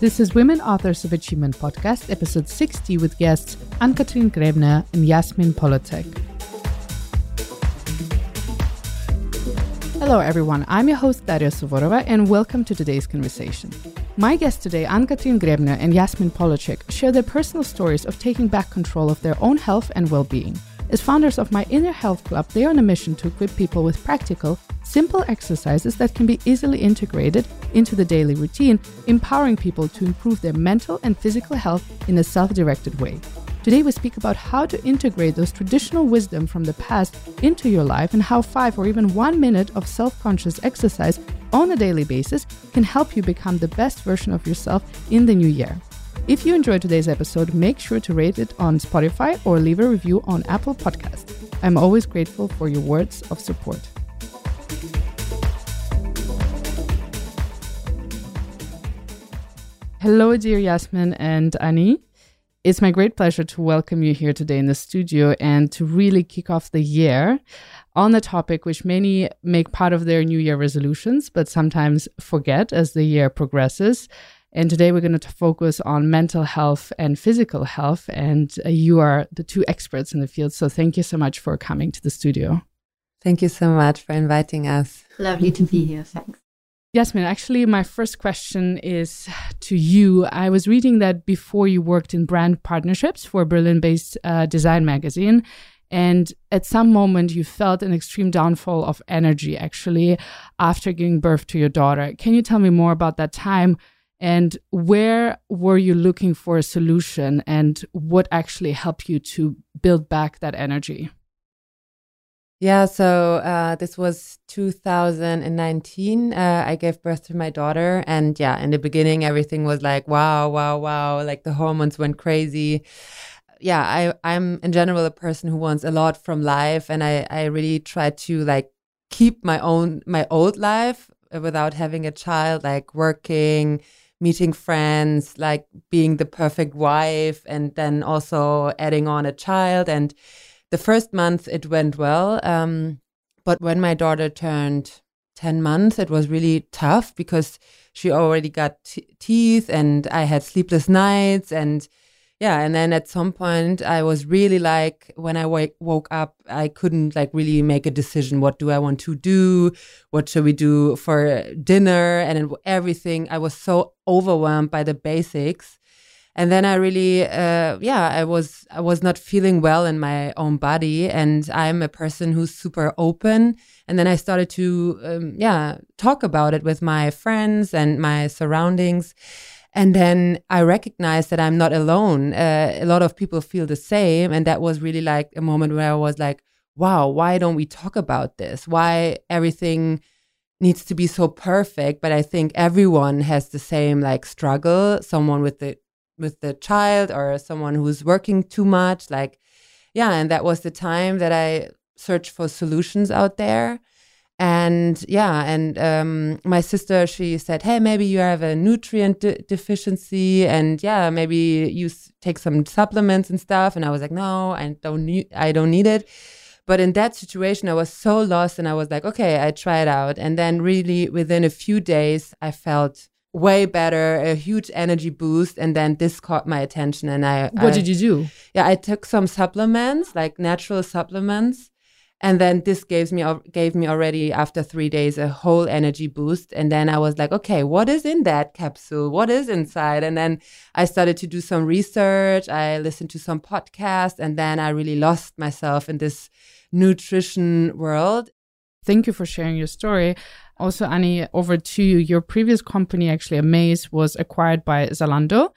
This is Women Authors of Achievement podcast, episode 60, with guests Ann-Katrin Grebner and Yasmin Polacek. Hello, everyone. I'm your host, Daria Suvorova, and welcome to today's conversation. My guests today, Ann-Katrin Grebner and Yasmin Polacek, share their personal stories of taking back control of their own health and well being. As founders of My Inner Health Club, they are on a mission to equip people with practical, simple exercises that can be easily integrated into the daily routine, empowering people to improve their mental and physical health in a self directed way. Today, we speak about how to integrate those traditional wisdom from the past into your life and how five or even one minute of self conscious exercise on a daily basis can help you become the best version of yourself in the new year. If you enjoyed today's episode, make sure to rate it on Spotify or leave a review on Apple Podcast. I'm always grateful for your words of support. Hello, dear Yasmin and Annie. It's my great pleasure to welcome you here today in the studio and to really kick off the year on a topic which many make part of their New Year resolutions, but sometimes forget as the year progresses. And today we're going to focus on mental health and physical health. And uh, you are the two experts in the field. So thank you so much for coming to the studio. Thank you so much for inviting us. Lovely to be here. Thanks. Yasmin, actually, my first question is to you. I was reading that before you worked in brand partnerships for Berlin based uh, design magazine. And at some moment, you felt an extreme downfall of energy, actually, after giving birth to your daughter. Can you tell me more about that time? And where were you looking for a solution and what actually helped you to build back that energy? Yeah, so uh, this was 2019. Uh, I gave birth to my daughter. And yeah, in the beginning, everything was like, wow, wow, wow. Like the hormones went crazy. Yeah, I, I'm in general a person who wants a lot from life. And I, I really try to like keep my own, my old life without having a child, like working, meeting friends, like being the perfect wife, and then also adding on a child. And the first month it went well. Um, but when my daughter turned 10 months, it was really tough because she already got t- teeth and I had sleepless nights and yeah and then at some point i was really like when i w- woke up i couldn't like really make a decision what do i want to do? What should we do for dinner? And everything i was so overwhelmed by the basics. And then i really uh, yeah i was i was not feeling well in my own body. And i'm a person who's super open. And then i started to um, yeah talk about it with my friends and my surroundings and then I recognized that I'm not alone. Uh, a lot of people feel the same. And that was really like a moment where I was like, wow, why don't we talk about this? Why everything needs to be so perfect? But I think everyone has the same like struggle. Someone with the with the child or someone who's working too much. Like, yeah, and that was the time that I searched for solutions out there and yeah and um, my sister she said hey maybe you have a nutrient de- deficiency and yeah maybe you s- take some supplements and stuff. And i was like no i don't need i don't need it. But in that situation i was so lost and i was like okay i try it out. And then really within a few days i felt way better a huge energy boost and then this caught my attention and i what I, did you do? Yeah i took some supplements like natural supplements and then this gave me gave me already after three days a whole energy boost. And then i was like okay what is in that capsule? What is inside? And then i started to do some research. I listened to some podcasts. And then i really lost myself in this nutrition world. Thank you for sharing your story. Also annie over to you. Your previous company actually amaze was acquired by zalando.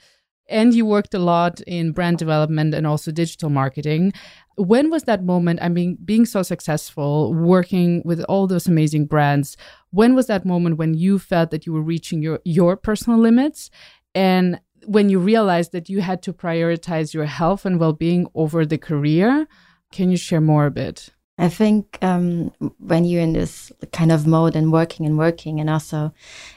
And you worked a lot in brand development and also digital marketing when was that moment i mean being so successful working with all those amazing brands when was that moment when you felt that you were reaching your your personal limits? And when you realized that you had to prioritize your health and well-being over the career can you share more a bit? I think um, when you're in this kind of mode and working and working and also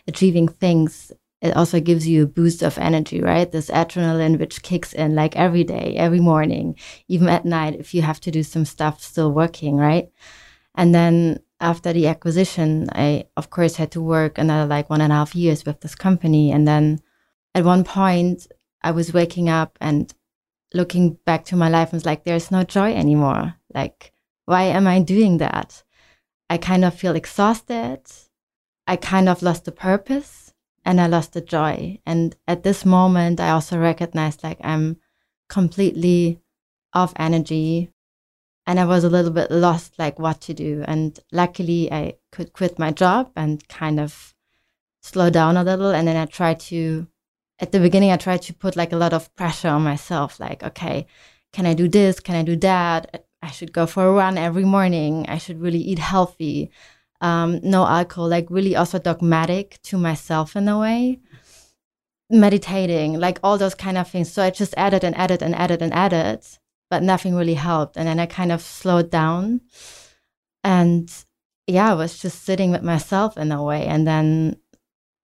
achieving things it also gives you a boost of energy, right? This adrenaline which kicks in like every day, every morning, even at night if you have to do some stuff still working, right? And then after the acquisition, I of course had to work another like one and a half years with this company. And then at one point I was waking up and looking back to my life and was like, there's no joy anymore. Like, why am I doing that? I kind of feel exhausted. I kind of lost the purpose and I lost the joy. And at this moment, I also recognized like I'm completely off energy and I was a little bit lost, like what to do. And luckily, I could quit my job and kind of slow down a little. And then I tried to, at the beginning, I tried to put like a lot of pressure on myself, like, okay, can I do this? Can I do that? I should go for a run every morning. I should really eat healthy. Um, no alcohol, like really also dogmatic to myself in a way. Meditating, like all those kind of things. So I just added and added and added and added but nothing really helped. And then I kind of slowed down. And yeah, I was just sitting with myself in a way. And then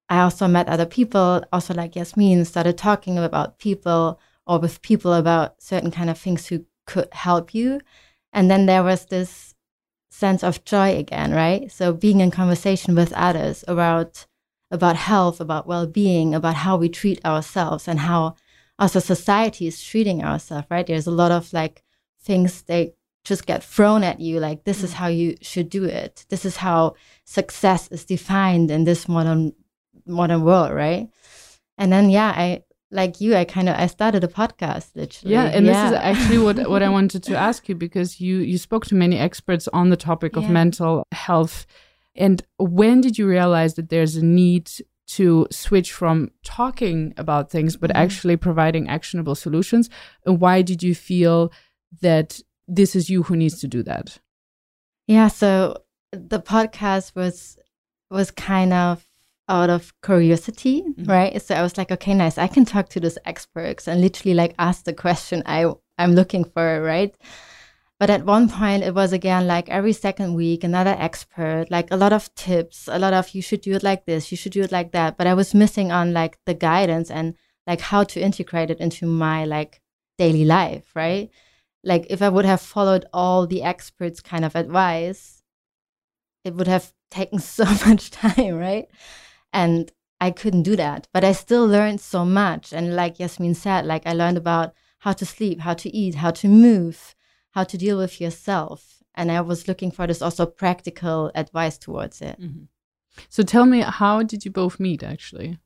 I also met other people, also like Yasmin, started talking about people or with people about certain kind of things who could help you. And then there was this sense of joy again, right? So being in conversation with others about about health, about well-being, about how we treat ourselves and how as a society is treating ourselves, right? There's a lot of like things they just get thrown at you like this is mm. how you should do it. This is how success is defined in this modern modern world, right? And then yeah, I like you, I kind of I started a podcast literally. Yeah, and yeah. this is actually what what I wanted to ask you because you you spoke to many experts on the topic of yeah. mental health. And when did you realize that there's a need to switch from talking about things but mm-hmm. actually providing actionable solutions and why did you feel that this is you who needs to do that yeah so the podcast was was kind of out of curiosity mm-hmm. right so i was like okay nice i can talk to those experts and literally like ask the question i i'm looking for right but at one point, it was again like every second week, another expert, like a lot of tips, a lot of you should do it like this, you should do it like that. But I was missing on like the guidance and like how to integrate it into my like daily life, right? Like if I would have followed all the experts' kind of advice, it would have taken so much time, right? And I couldn't do that. But I still learned so much. And like Yasmin said, like I learned about how to sleep, how to eat, how to move how to deal with yourself. And I was looking for this also practical advice towards it. Mm-hmm. So tell me, how did you both meet actually?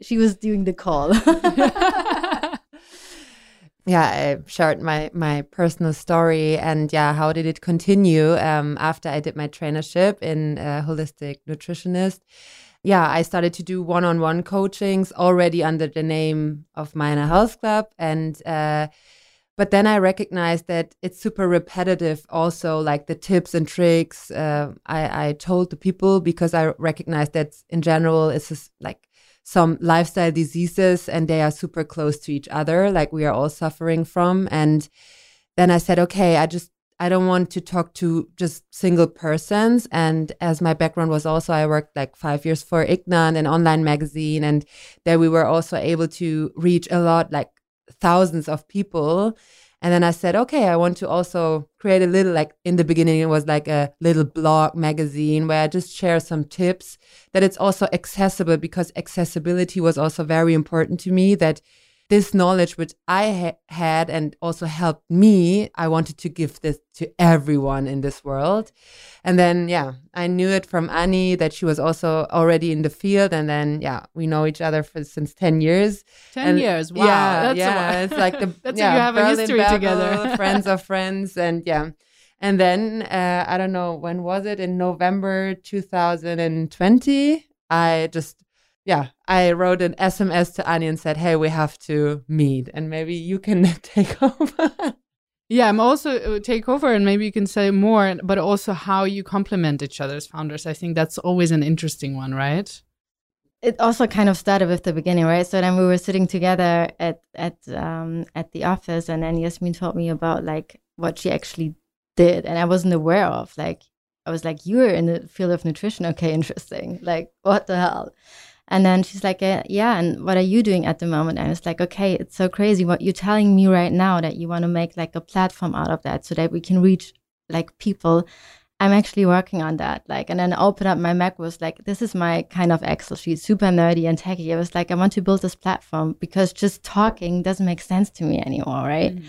She was doing the call. yeah, I shared my my personal story and yeah, how did it continue um, after I did my trainership in uh, holistic nutritionist? Yeah, I started to do one-on-one coachings already under the name of My Inner Health Club and. Uh, but then I recognized that it's super repetitive, also like the tips and tricks uh, I, I told the people because I recognized that in general it's just like some lifestyle diseases and they are super close to each other, like we are all suffering from. And then I said, okay, I just I don't want to talk to just single persons. And as my background was also, I worked like five years for Ignant, an online magazine, and there we were also able to reach a lot, like thousands of people. And then I said, okay, I want to also create a little, like in the beginning, it was like a little blog magazine where I just share some tips that it's also accessible because accessibility was also very important to me that this knowledge which I ha- had and also helped me, I wanted to give this to everyone in this world. And then, yeah, I knew it from Annie that she was also already in the field. And then, yeah, we know each other for since 10 years. 10 and years. Wow. Yeah. That's yeah. It's like the, that's yeah, you have Berlin a history Babel, together. friends of friends. And yeah. And then, uh, I don't know, when was it? In November 2020, I just yeah, I wrote an SMS to Annie and said, "Hey, we have to meet, and maybe you can take over." yeah, I'm also uh, take over, and maybe you can say more, but also how you complement each other as founders. I think that's always an interesting one, right? It also kind of started with the beginning, right? So then we were sitting together at at um, at the office, and then Yasmin told me about like what she actually did, and I wasn't aware of. Like, I was like, "You're in the field of nutrition, okay? Interesting. Like, what the hell?" And then she's like, uh, Yeah, and what are you doing at the moment? And I was like, Okay, it's so crazy what you're telling me right now that you want to make like a platform out of that so that we can reach like people. I'm actually working on that. Like, and then I opened up my Mac was like, this is my kind of Excel sheet, super nerdy and techy. I was like, I want to build this platform because just talking doesn't make sense to me anymore, right? Mm-hmm.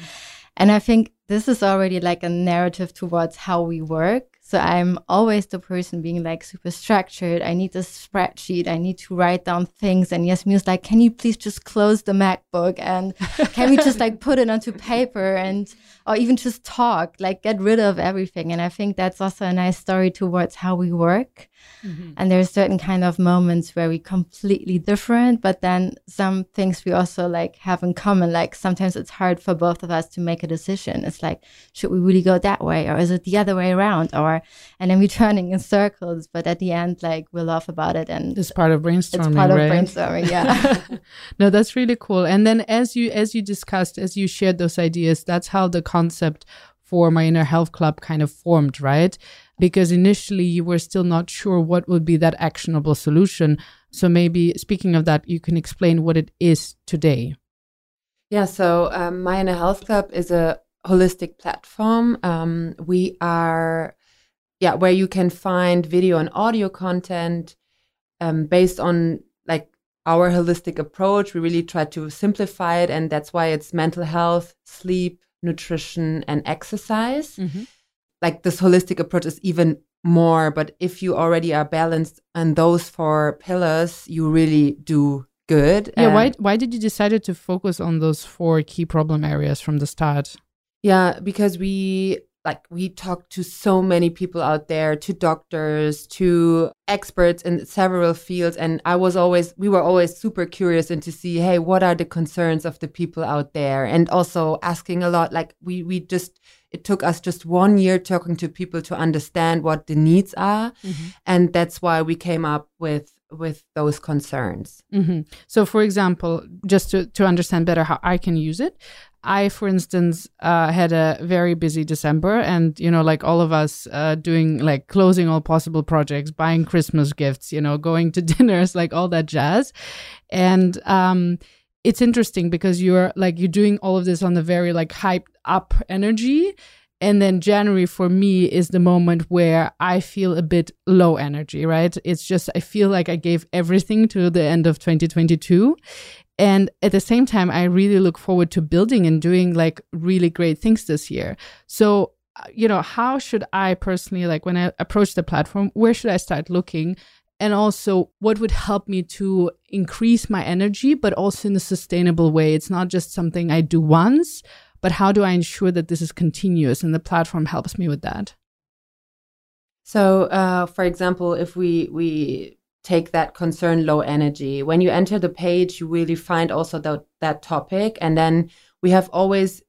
And I think this is already like a narrative towards how we work so I'm always the person being like super structured. I need a spreadsheet. I need to write down things. And Yasmin's like, can you please just close the MacBook and can we just like put it onto paper and or even just talk, like get rid of everything. And I think that's also a nice story towards how we work. Mm-hmm. And there's certain kind of moments where we completely different, but then some things we also like have in common. Like sometimes it's hard for both of us to make a decision. It's like, should we really go that way or is it the other way around? Or and then we're turning in circles, but at the end, like we laugh about it and it's part of brainstorming. It's part right? of brainstorming, yeah. no, that's really cool. And then as you as you discussed, as you shared those ideas, that's how the concept for my inner health club kind of formed, right? Because initially you were still not sure what would be that actionable solution. So maybe speaking of that, you can explain what it is today. Yeah, so um, health club is a holistic platform. Um, we are yeah, where you can find video and audio content um, based on like our holistic approach. We really try to simplify it, and that's why it's mental health, sleep, nutrition, and exercise. Mm-hmm. Like this holistic approach is even more, but if you already are balanced on those four pillars, you really do good. Yeah, why why did you decide to focus on those four key problem areas from the start? Yeah, because we like we talked to so many people out there to doctors to experts in several fields and i was always we were always super curious and to see hey what are the concerns of the people out there and also asking a lot like we we just it took us just one year talking to people to understand what the needs are mm-hmm. and that's why we came up with with those concerns. Mm-hmm. so for example just to, to understand better how i can use it I, for instance, uh, had a very busy December, and you know, like all of us, uh, doing like closing all possible projects, buying Christmas gifts, you know, going to dinners, like all that jazz, and um, it's interesting because you're like you're doing all of this on the very like hyped up energy, and then January for me is the moment where I feel a bit low energy, right? It's just I feel like I gave everything to the end of 2022 and at the same time, I really look forward to building and doing like really great things this year. So, uh, you know, how should I personally, like when I approach the platform, where should I start looking? And also, what would help me to increase my energy, but also in a sustainable way? It's not just something I do once, but how do I ensure that this is continuous? And the platform helps me with that. So, uh, for example, if we we take that concern low energy. When you enter the page, you really find also the, that topic. And then we have always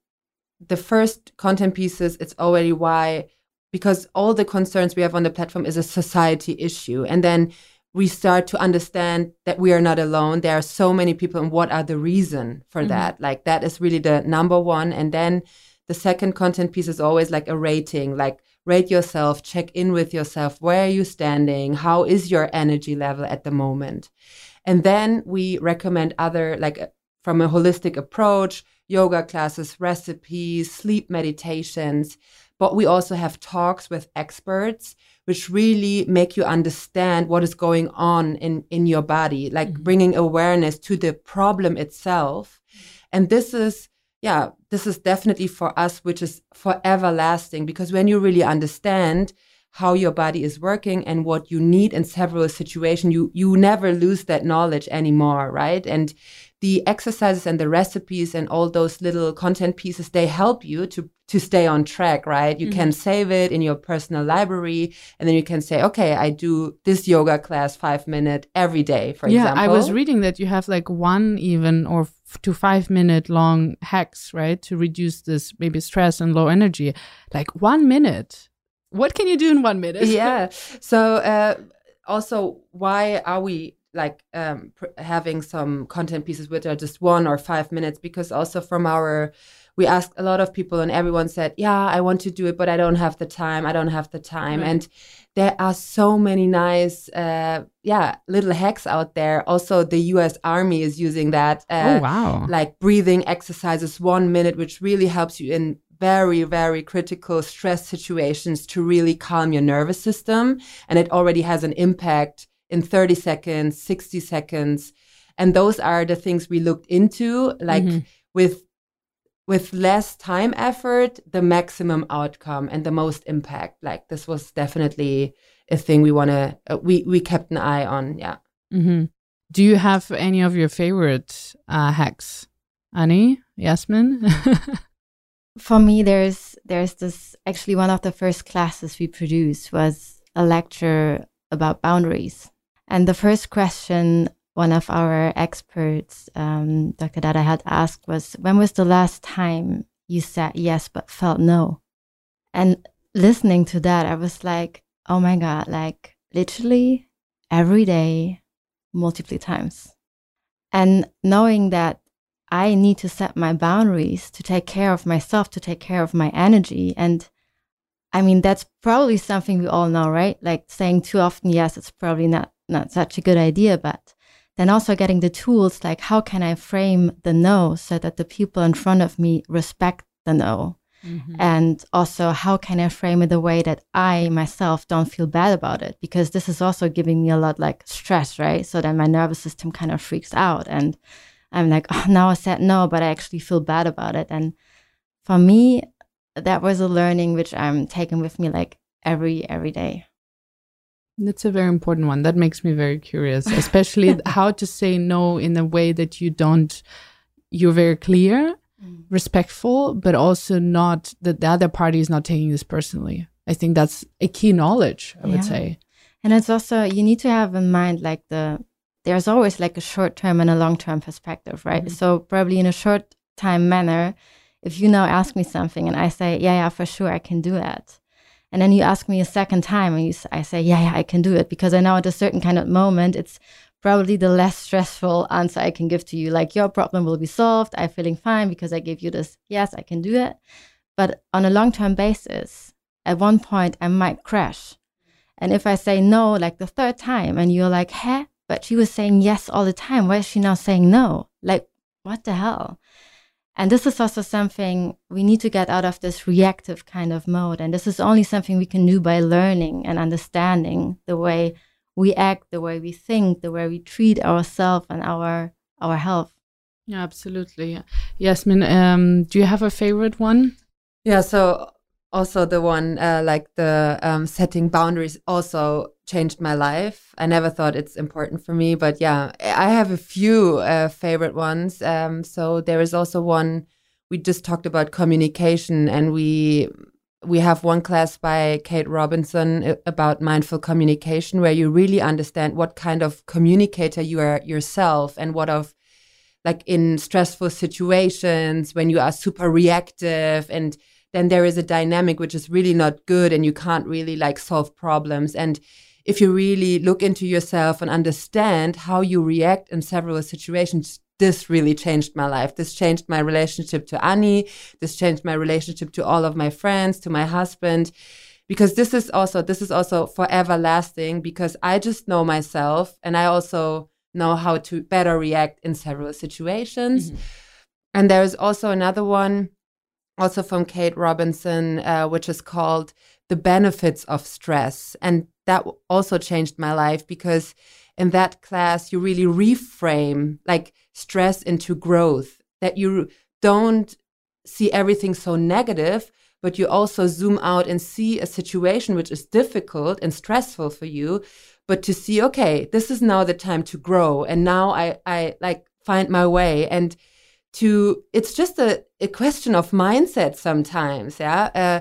the first content pieces, it's already why, because all the concerns we have on the platform is a society issue. And then we start to understand that we are not alone. There are so many people, and what are the reason for mm-hmm. that? Like that is really the number one. And then the second content piece is always like a rating, like rate yourself, check in with yourself. Where are you standing? How is your energy level at the moment? And then we recommend other, like uh, from a holistic approach, yoga classes, recipes, sleep meditations. But we also have talks with experts, which really make you understand what is going on in, in your body, like mm-hmm. bringing awareness to the problem itself. And this is yeah, this is definitely for us, which is forever lasting because when you really understand how your body is working and what you need in several situations, you you never lose that knowledge anymore, right? And the exercises and the recipes and all those little content pieces, they help you to to stay on track, right? You mm-hmm. can save it in your personal library and then you can say, okay, I do this yoga class five minute every day, for yeah, example. I was reading that you have like one even or f- to five minute long hacks, right? To reduce this maybe stress and low energy. Like one minute. What can you do in one minute? yeah. So, uh, also, why are we like um, pr- having some content pieces which are just one or five minutes? Because also from our we asked a lot of people and everyone said yeah i want to do it but i don't have the time i don't have the time right. and there are so many nice uh, yeah little hacks out there also the us army is using that uh, oh wow like breathing exercises one minute which really helps you in very, very critical stress situations to really calm your nervous system. And it already has an impact in 30 seconds, 60 seconds. And those are the things we looked into, like mm-hmm. with with less time effort, the maximum outcome and the most impact. Like this was definitely a thing we want to uh, we we kept an eye on. Yeah. Mm-hmm. Do you have any of your favorite uh, hacks, Annie, Yasmin? For me, there's there's this actually one of the first classes we produced was a lecture about boundaries, and the first question one of our experts, um, Dr. Dada, had asked was, "When was the last time you said yes but felt no?" And listening to that, I was like, "Oh my god!" Like literally every day multiple times. And knowing that I need to set my boundaries to take care of myself, to take care of my energy. And I mean, that's probably something we all know, right? Like saying too often yes, it's probably not, not such a good idea. But then also getting the tools like how can I frame the no so that the people in front of me respect the no? Mm-hmm. And also, how can I frame it the way that I myself don't feel bad about it? Because this is also giving me a lot like stress, right? So then my nervous system kind of freaks out. And I'm like, oh, now I said no, but I actually feel bad about it. And for me, that was a learning which I'm taking with me like every, every day. That's a very important one. That makes me very curious, especially how to say no in a way that you don't, you're very clear Mm. respectful, but also not that the other party is not taking this personally. I think that's a key knowledge, I would say. And it's also, you need to have in mind like the, there's always like a short term and a long term perspective, right? Mm-hmm. So, probably in a short time manner, if you now ask me something and I say, yeah, yeah, for sure, I can do that. And then you ask me a second time and you, I say, yeah, yeah, I can do it because I know at a certain kind of moment, it's probably the less stressful answer I can give to you. Like, your problem will be solved. I'm feeling fine because I gave you this. Yes, I can do it. But on a long term basis, at one point, I might crash. And if I say no, like the third time, and you're like, huh? But she was saying yes all the time. Why is she now saying no? Like, what the hell? And this is also something we need to get out of this reactive kind of mode. And this is only something we can do by learning and understanding the way we act, the way we think, the way we treat ourselves and our our health. Yeah, absolutely. Yasmin, um, do you have a favorite one? Yeah, so also the one uh, like the um, setting boundaries also changed my life. I never thought it's important for me, but yeah, I have a few uh, favorite ones. Um, so there is also one we just talked about communication, and we we have one class by Kate Robinson uh, about mindful communication, where you really understand what kind of communicator you are yourself and what of like in stressful situations when you are super reactive and then there is a dynamic which is really not good and you can't really like solve problems and if you really look into yourself and understand how you react in several situations this really changed my life. This changed my relationship to Annie. This changed my relationship to all of my friends, to my husband, because this is also this is also forever lasting. Because I just know myself, and I also know how to better react in several situations. Mm-hmm. And there is also another one, also from Kate Robinson, uh, which is called "The Benefits of Stress," and that also changed my life because in that class you really reframe like stress into growth, that you don't see everything so negative, but you also zoom out and see a situation which is difficult and stressful for you, but to see, okay, this is now the time to grow. And now I, I like find my way and to, it's just a, a question of mindset sometimes. Yeah. Uh,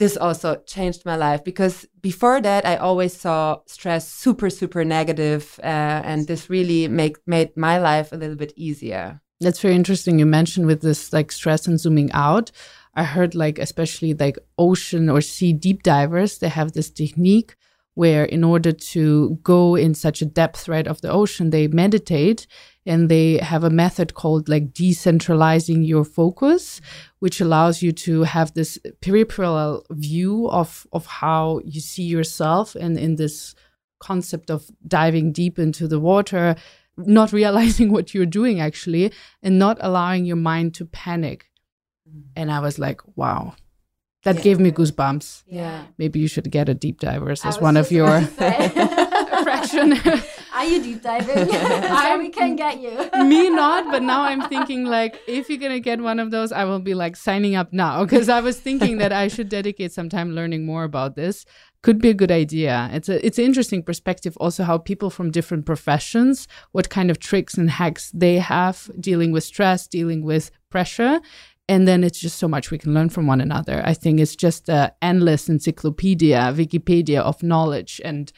this also changed my life because before that I always saw stress super super negative, uh, and this really make made my life a little bit easier. That's very interesting. You mentioned with this like stress and zooming out. I heard like especially like ocean or sea deep divers, they have this technique where in order to go in such a depth right of the ocean, they meditate and they have a method called like decentralizing your focus which allows you to have this peripheral view of of how you see yourself and in this concept of diving deep into the water not realizing what you're doing actually and not allowing your mind to panic And I was like, wow, that yeah. gave me goosebumps. Yeah. Maybe you should get a deep divers as one of your fraction. Are you deep diving? I we can get you. me not, but now I'm thinking like if you're gonna get one of those, I will be like signing up now because I was thinking that I should dedicate some time learning more about this. Could be a good idea. It's a it's an interesting perspective also how people from different professions, what kind of tricks and hacks they have dealing with stress, dealing with pressure, and then it's just so much we can learn from one another. I think it's just an endless encyclopedia, Wikipedia of knowledge and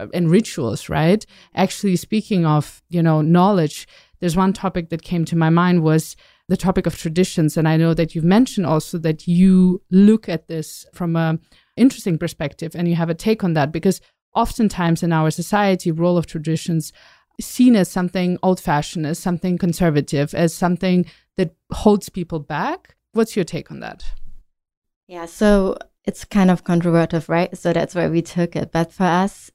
Uh, and rituals, right? Actually, speaking of you know knowledge, there's one topic that came to my mind was the topic of traditions, and I know that you've mentioned also that you look at this from a interesting perspective and you have a take on that because oftentimes in our society, role of traditions seen as something old fashioned, as something conservative, as something that holds people back. What's your take on that? Yeah, so it's kind of controversial, right? So that's why we took it. But for us,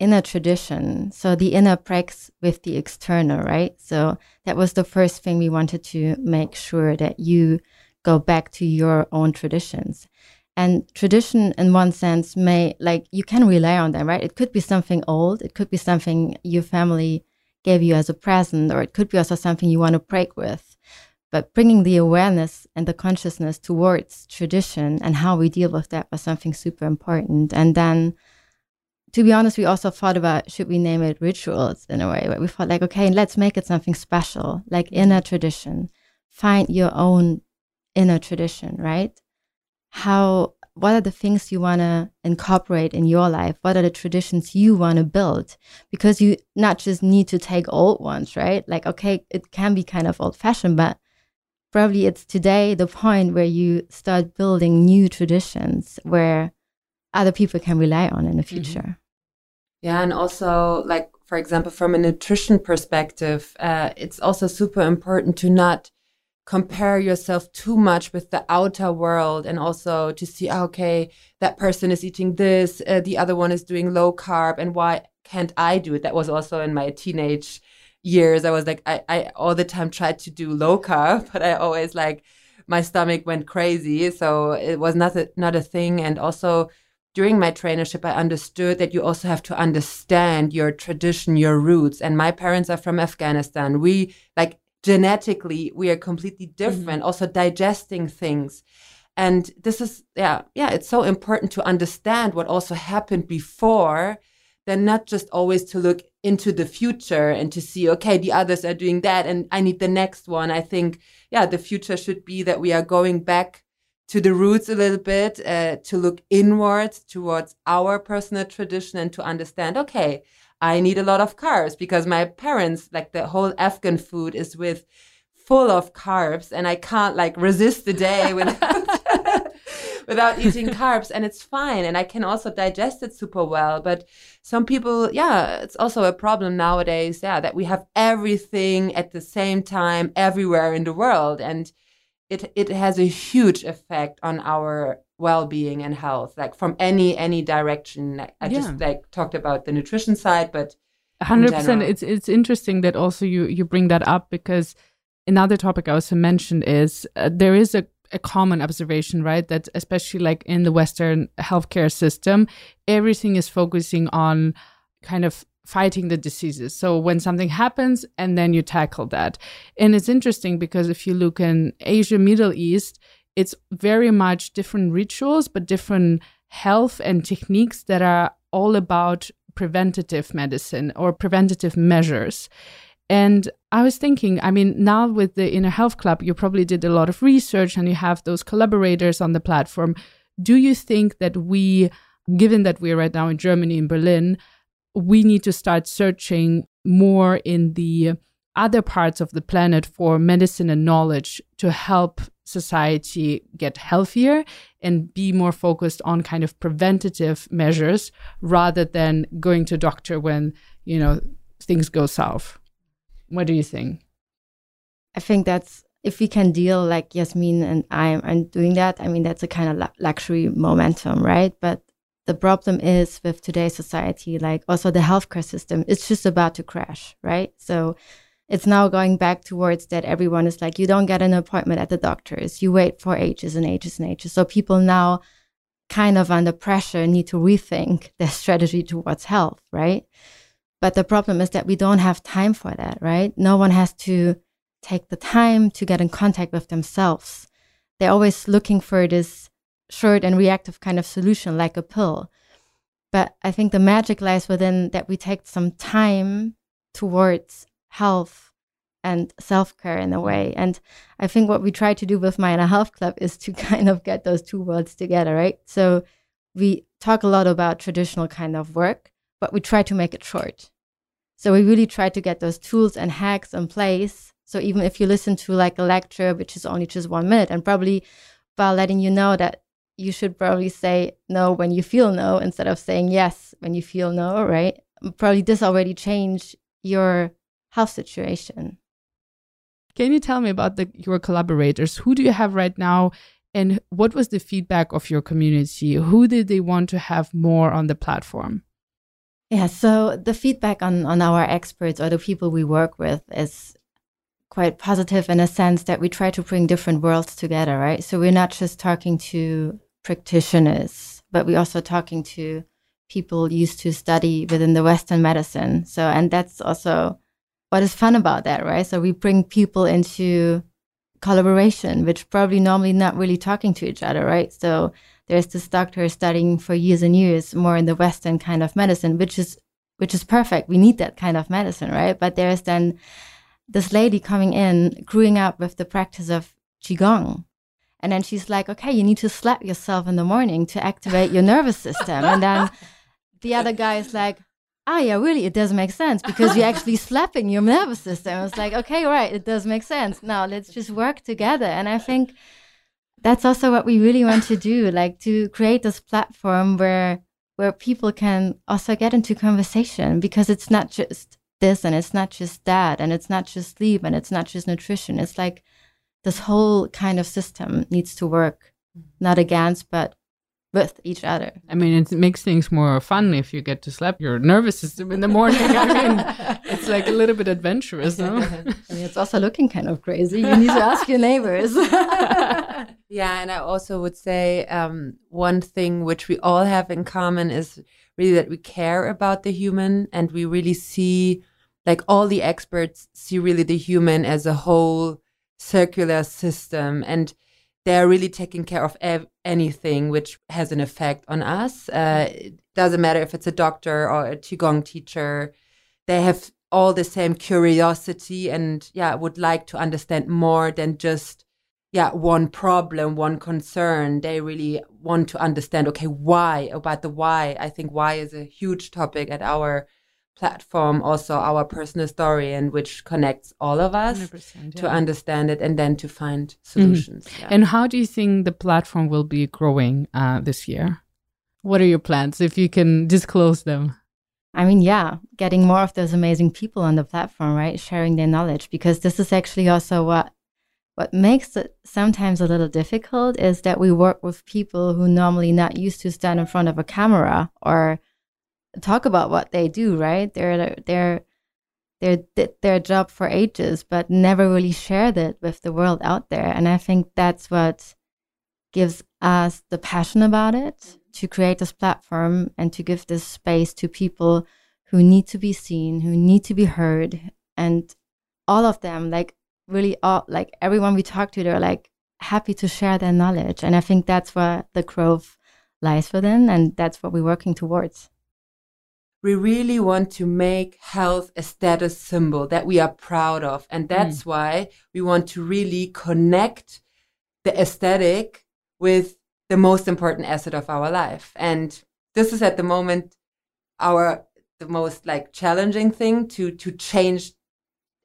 inner tradition, so the inner breaks with the external, right? So that was the first thing we wanted to make sure that you go back to your own traditions. And tradition, in one sense, may like you can rely on them, right? It could be something old, it could be something your family gave you as a present, or it could be also something you want to break with. But bringing the awareness and the consciousness towards tradition and how we deal with that was something super important. And then, to be honest, we also thought about should we name it rituals in a way, where we thought like, okay, let's make it something special, like inner tradition. Find your own inner tradition, right? how what are the things you want to incorporate in your life what are the traditions you want to build because you not just need to take old ones right like okay it can be kind of old fashioned but probably it's today the point where you start building new traditions where other people can rely on in the mm-hmm. future mm-hmm. yeah and also like for example from a nutrition perspective uh, it's also super important to not compare yourself too much with the outer world and also to see ah, okay that person is eating this uh, the other one is doing low carb and why can't i do it that was also in my teenage years i was like i, I all the time tried to do low carb but i always like my stomach went crazy so it was not a, not a thing and also during my trainership i understood that you also have to understand your tradition your roots. And my parents are from afghanistan. We like genetically we are completely different mm-hmm. also digesting things. And this is yeah yeah it's so important to understand what also happened before than not just always to look into the future and to see okay the others are doing that and i need the next one. I think yeah the future should be that we are going back to the roots a little bit uh, to look inwards towards our personal tradition and to understand okay I need a lot of carbs because my parents, like the whole Afghan food is with full of carbs and I can't like resist the day without, without eating carbs and it's fine. And I can also digest it super well. But some people, yeah, it's also a problem nowadays. Yeah, that we have everything at the same time everywhere in the world. And it, it has a huge effect on our well-being and health like from any any direction i yeah. just like talked about the nutrition side but 100% it's it's interesting that also you you bring that up because another topic i also mentioned is uh, there is a a common observation, right? That especially like in the Western healthcare system, everything is focusing on kind of fighting the diseases. So when something happens and then you tackle that. And it's interesting because if you look in Asia, Middle East, it's very much different rituals, but different health and techniques that are all about preventative medicine or preventative measures. And I was thinking, I mean, now with the Inner Health Club, you probably did a lot of research and you have those collaborators on the platform. Do you think that we, given that we're right now in Germany, in Berlin, we need to start searching more in the other parts of the planet for medicine and knowledge to help society get healthier and be more focused on kind of preventative measures rather than going to doctor when you know things go south. What do you think? I think that's if we can deal like yasmin and i am doing that i mean that's a kind of luxury momentum right? But the problem is with today's society like also the healthcare system it's just about to crash right so it's now going back towards that everyone is like, you don't get an appointment at the doctor's, you wait for ages and ages and ages. So people now kind of under pressure need to rethink their strategy towards health, right? But the problem is that we don't have time for that, right? No one has to take the time to get in contact with themselves. They're always looking for this short and reactive kind of solution, like a pill. But I think the magic lies within that we take some time towards health and self care in a way. And I think what we try to do with my Inner health club is to kind of get those two worlds together, right? So we talk a lot about traditional kind of work, but we try to make it short. So we really try to get those tools and hacks in place. So even if you listen to like a lecture, which is only just one minute, and probably by letting you know that you should probably say no when you feel no instead of saying yes when you feel no, right? Probably this already changed your health situation. Can you tell me about the, your collaborators? Who do you have right now? And what was the feedback of your community? Who did they want to have more on the platform? Yeah, so the feedback on, on our experts or the people we work with is quite positive in a sense that we try to bring different worlds together, right? So we're not just talking to practitioners, but we're also talking to people used to study within the Western medicine. So, and that's also what is fun about that, right? So we bring people into collaboration, which probably normally not really talking to each other, right? So there's this doctor studying for years and years more in the Western kind of medicine, which is which is perfect. We need that kind of medicine, right? But there's then this lady coming in, growing up with the practice of qigong. And then she's like, okay, you need to slap yourself in the morning to activate your nervous system. And then the other guy is like, oh yeah, really, it does make sense because you're actually slapping your nervous system. It's like, okay, right, it does make sense. Now let's just work together. And I think that's also what we really want to do, like to create this platform where where people can also get into conversation because it's not just this and it's not just that and it's not just sleep and it's not just nutrition. It's like this whole kind of system needs to work not against but with each other. I mean, it makes things more fun if you get to slap your nervous system in the morning. I mean, it's like a little bit adventurous, no? I mean, it's also looking kind of crazy. You need to ask your neighbors. yeah, and I also would say um, one thing which we all have in common is really that we care about the human and we really see, like all the experts see really the human as a whole circular system. And they're really taking care of ev- anything which has an effect on us. Uh, it doesn't matter if it's a doctor or a qigong teacher. They have all the same curiosity and yeah, would like to understand more than just yeah one problem, one concern. They really want to understand. Okay, why about the why? I think why is a huge topic at our platform also our personal story and which connects all of us yeah. to understand it and then to find mm-hmm. solutions. Mm-hmm. Yeah. And how do you think the platform will be growing uh, this year? What are your plans if you can disclose them? I mean, yeah, getting more of those amazing people on the platform, right? Sharing their knowledge because this is actually also what what makes it sometimes a little difficult is that we work with people who normally not used to stand in front of a camera or talk about what they do, right? They're they're they're did their job for ages, but never really shared it with the world out there. And I think that's what gives us the passion about it to create this platform and to give this space to people who need to be seen, who need to be heard, and all of them, like really all, like everyone we talk to, they're like happy to share their knowledge. And I think that's where the growth lies within, and that's what we're working towards we really want to make health a status symbol that we are proud of. And that's mm. why we want to really connect the aesthetic with the most important asset of our life. And this is at the moment our the most like challenging thing to to change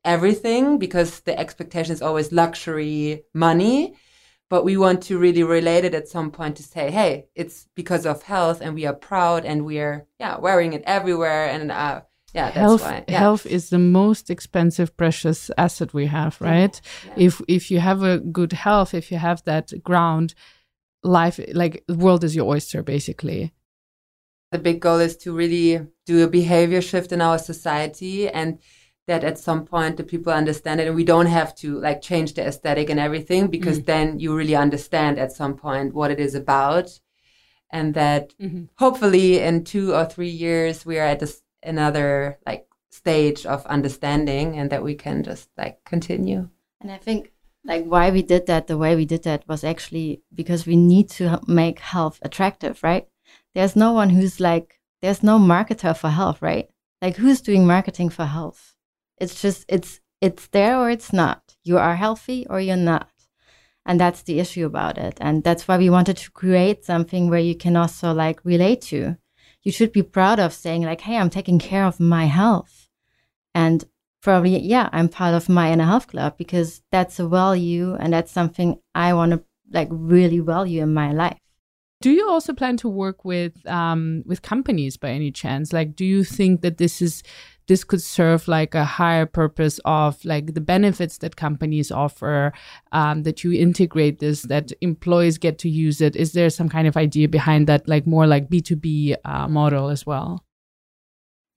everything because the expectation is always luxury money but we want to really relate it at some point to say, hey, it's because of health and we are proud and we are, yeah, wearing it everywhere. And, uh, yeah, health, why, yeah. health is the most expensive, precious asset we have, right? Yeah. If, if you have a good health, if you have that ground, life, like the world is your oyster, basically. The big goal is to really do a behavior shift in our society and that at some point the people understand it and we don't have to like change the aesthetic and everything because mm. then you really understand at some point what it is about. And that mm-hmm. hopefully in two or three years we are at this another like stage of understanding and that we can just like continue. And i think like why we did that the way we did that was actually because we need to make health attractive right? There's no one who's like there's no marketer for health right? Like who's doing marketing for health it's just it's it's there or it's not. You are healthy or you're not. And that's the issue about it. And that's why we wanted to create something where you can also like relate to. You should be proud of saying like hey i'm taking care of my health. And probably yeah i'm part of my inner health club because that's a value and that's something i want to like really value in my life do you also plan to work with um, with companies by any chance? Like do you think that this is this could serve like a higher purpose of like the benefits that companies offer um, that you integrate this that employees get to use it? Is there some kind of idea behind that like more like b2b uh, model as well?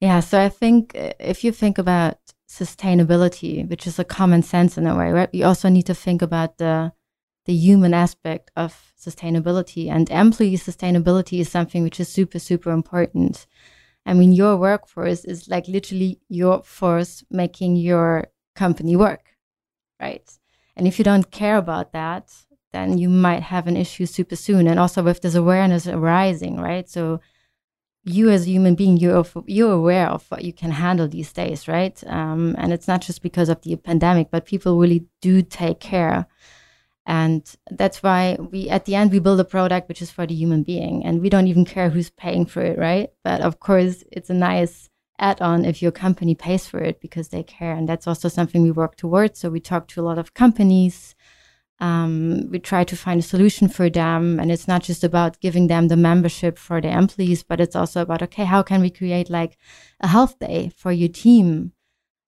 Yeah so i think uh, if you think about sustainability which is a common sense in a way right? We also need to think about the the human aspect of sustainability and employee sustainability is something which is super super important I mean, your workforce is like literally your force making your company work, right? And if you don't care about that, then you might have an issue super soon. And also with this awareness arising, right? So you as a human being, you're you're aware of what you can handle these days, right? Um, and it's not just because of the pandemic, but people really do take care and that's why we at the end we build a product which is for the human being and we don't even care who's paying for it right? But of course it's a nice add-on if your company pays for it because they care and that's also something we work towards. So we talk to a lot of companies um, we try to find a solution for them and it's not just about giving them the membership for the employees but it's also about okay how can we create like a health day for your team?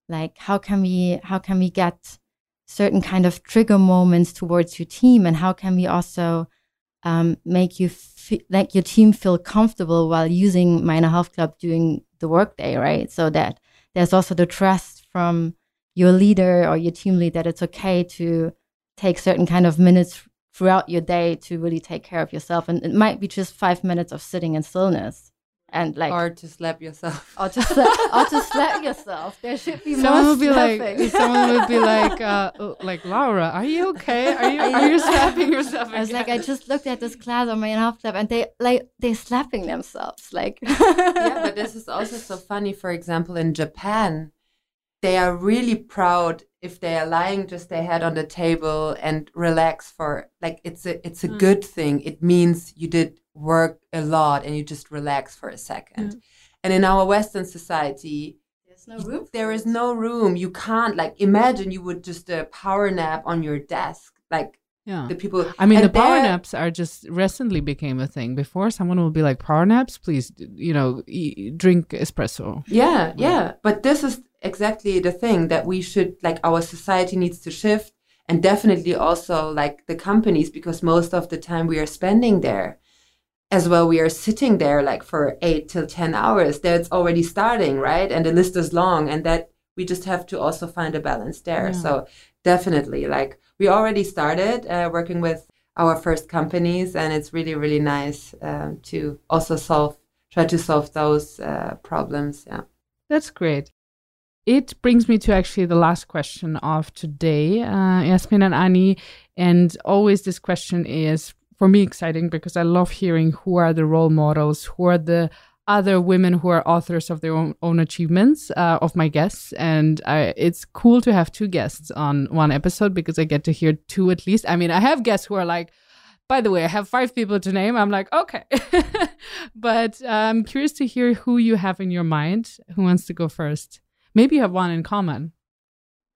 Like how can we how can we get certain kind of trigger moments towards your team and how can we also um, make you fe- your team feel comfortable while using My Inner Health Club during the workday right? So that there's also the trust from your leader or your team lead that it's okay to take certain kind of minutes throughout your day to really take care of yourself. And it might be just five minutes of sitting in stillness and like or to slap yourself. or to slap or to slap yourself. There should be someone would be like someone would be like uh, oh, like laura are you okay? Are you are you slapping yourself i was like i just looked at this class on my half club and they like they're slapping themselves like yeah but this is also so funny. For example in japan they are really proud if they are lying just their head on the table and relax for like it's a it's a mm. good thing. It means you did work a lot and you just relax for a second. Mm. And in our Western society, there's no room. There is no room. You can't like imagine you would just a uh, power nap on your desk, like yeah. the people. I mean, the power naps are just recently became a thing. Before, someone will be like, "Power naps, please, you know, eat, drink espresso." Yeah, yeah. But this is exactly the thing that we should like. Our society needs to shift, and definitely also like the companies, because most of the time we are spending there as well we are sitting there like for eight till ten hours that's already starting right and the list is long and that we just have to also find a balance there yeah. so definitely like we already started uh, working with our first companies and it's really really nice uh, to also solve try to solve those uh, problems yeah that's great it brings me to actually the last question of today, uh, Yasmin and Ani. And always this question is for me exciting because I love hearing who are the role models, who are the other women who are authors of their own, own achievements uh, of my guests. And I, it's cool to have two guests on one episode because I get to hear two at least. I mean, I have guests who are like, by the way, I have five people to name. I'm like, okay. but uh, I'm curious to hear who you have in your mind. Who wants to go first? Maybe you have one in common.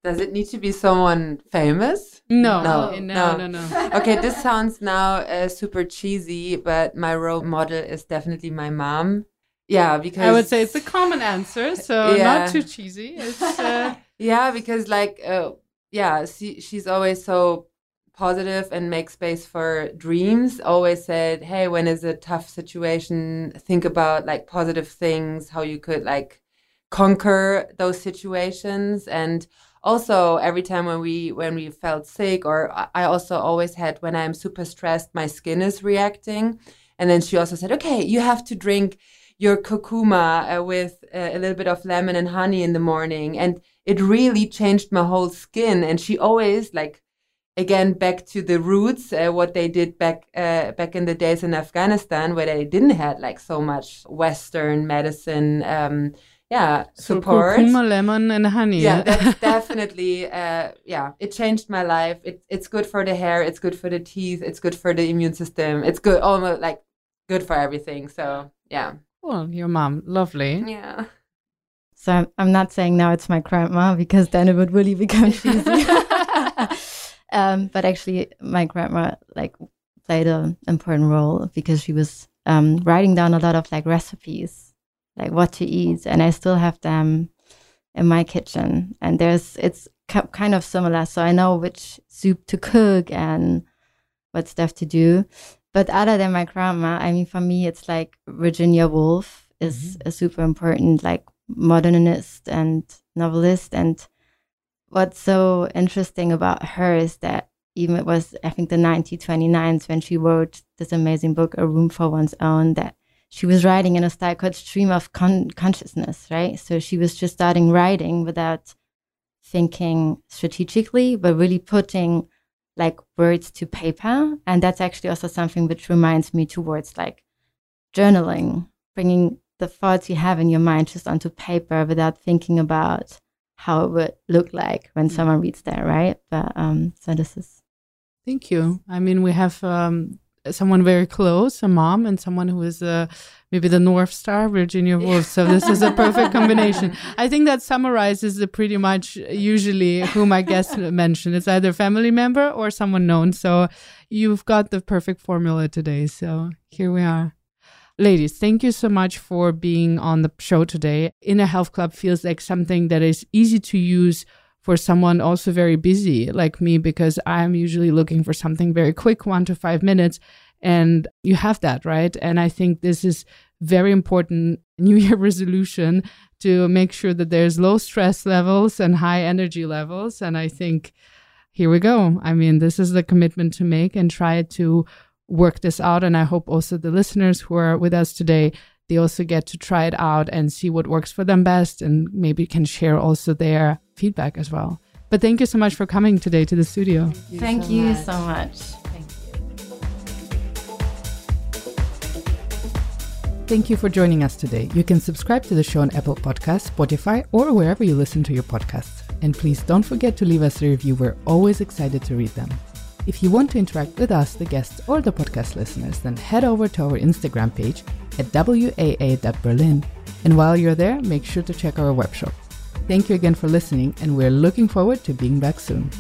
Does it need to be someone famous? No, no, no, no, no. no. okay, this sounds now uh, super cheesy, but my role model is definitely my mom. Yeah, because I would say it's a common answer, so yeah. not too cheesy. It's uh... yeah, because like uh, yeah, she, she's always so positive and make space for dreams. Always said, hey, when is a tough situation, think about like positive things, how you could like conquer those situations and also every time when we when we felt sick or i also always had when i'm super stressed my skin is reacting. And then she also said okay you have to drink your kurkuma uh, with uh, a little bit of lemon and honey in the morning. And it really changed my whole skin. And she always like again back to the roots uh, what they did back uh, back in the days in afghanistan where they didn't have like so much western medicine um, yeah So support kurkuma, lemon, and honey. yeah that's definitely uh, yeah it changed my life it, it's good for the hair it's good for the teeth it's good for the immune system it's good almost like good for everything so yeah Well, your mom, lovely. yeah So I'm, I'm not saying now it's my grandma because then it would really become cheesy. um, but actually, my grandma like played an important role because she was um, writing down a lot of like recipes, like what to eat, and I still have them in my kitchen. And there's it's kind of similar, so I know which soup to cook and what stuff to do. But other than my grandma, I mean, for me, it's like Virginia Woolf is mm-hmm. a super important like modernist and novelist. And what's so interesting about her is that even it was, I think, the 1929s when she wrote this amazing book, A Room for One's Own, that she was writing in a style called stream of con- consciousness, right? So she was just starting writing without thinking strategically, but really putting like words to paper. And that's actually also something which reminds me towards like journaling, bringing the thoughts you have in your mind just onto paper without thinking about how it would look like when someone reads that, right? But um, so this is Thank you. I mean, we have um, someone very close, a mom, and someone who is uh, maybe the North Star, Virginia Woolf. So this is a perfect combination. I think that summarizes the pretty much usually who my guest mentioned. It's either family member or someone known. So you've got the perfect formula today. So here we are. Ladies, thank you so much for being on the show today. Inner Health Club feels like something that is easy to use for someone also very busy like me because I'm usually looking for something very quick, one to five minutes. And you have that, right? And I think this is very important New Year resolution to make sure that there's low stress levels and high energy levels. And I think here we go. I mean, this is the commitment to make and try to work this out. And I hope also the listeners who are with us today, they also get to try it out and see what works for them best and maybe can share also their feedback as well. But thank you so much for coming today to the studio. thank you so much. Thank you for joining us today. You can subscribe to the show on Apple Podcasts, Spotify, or wherever you listen to your podcasts. And please don't forget to leave us a review. We're always excited to read them. If you want to interact with us, the guests, or the podcast listeners, then head over to our Instagram page at WAA.Berlin. And while you're there, make sure to check our webshop. Thank you again for listening, and we're looking forward to being back soon.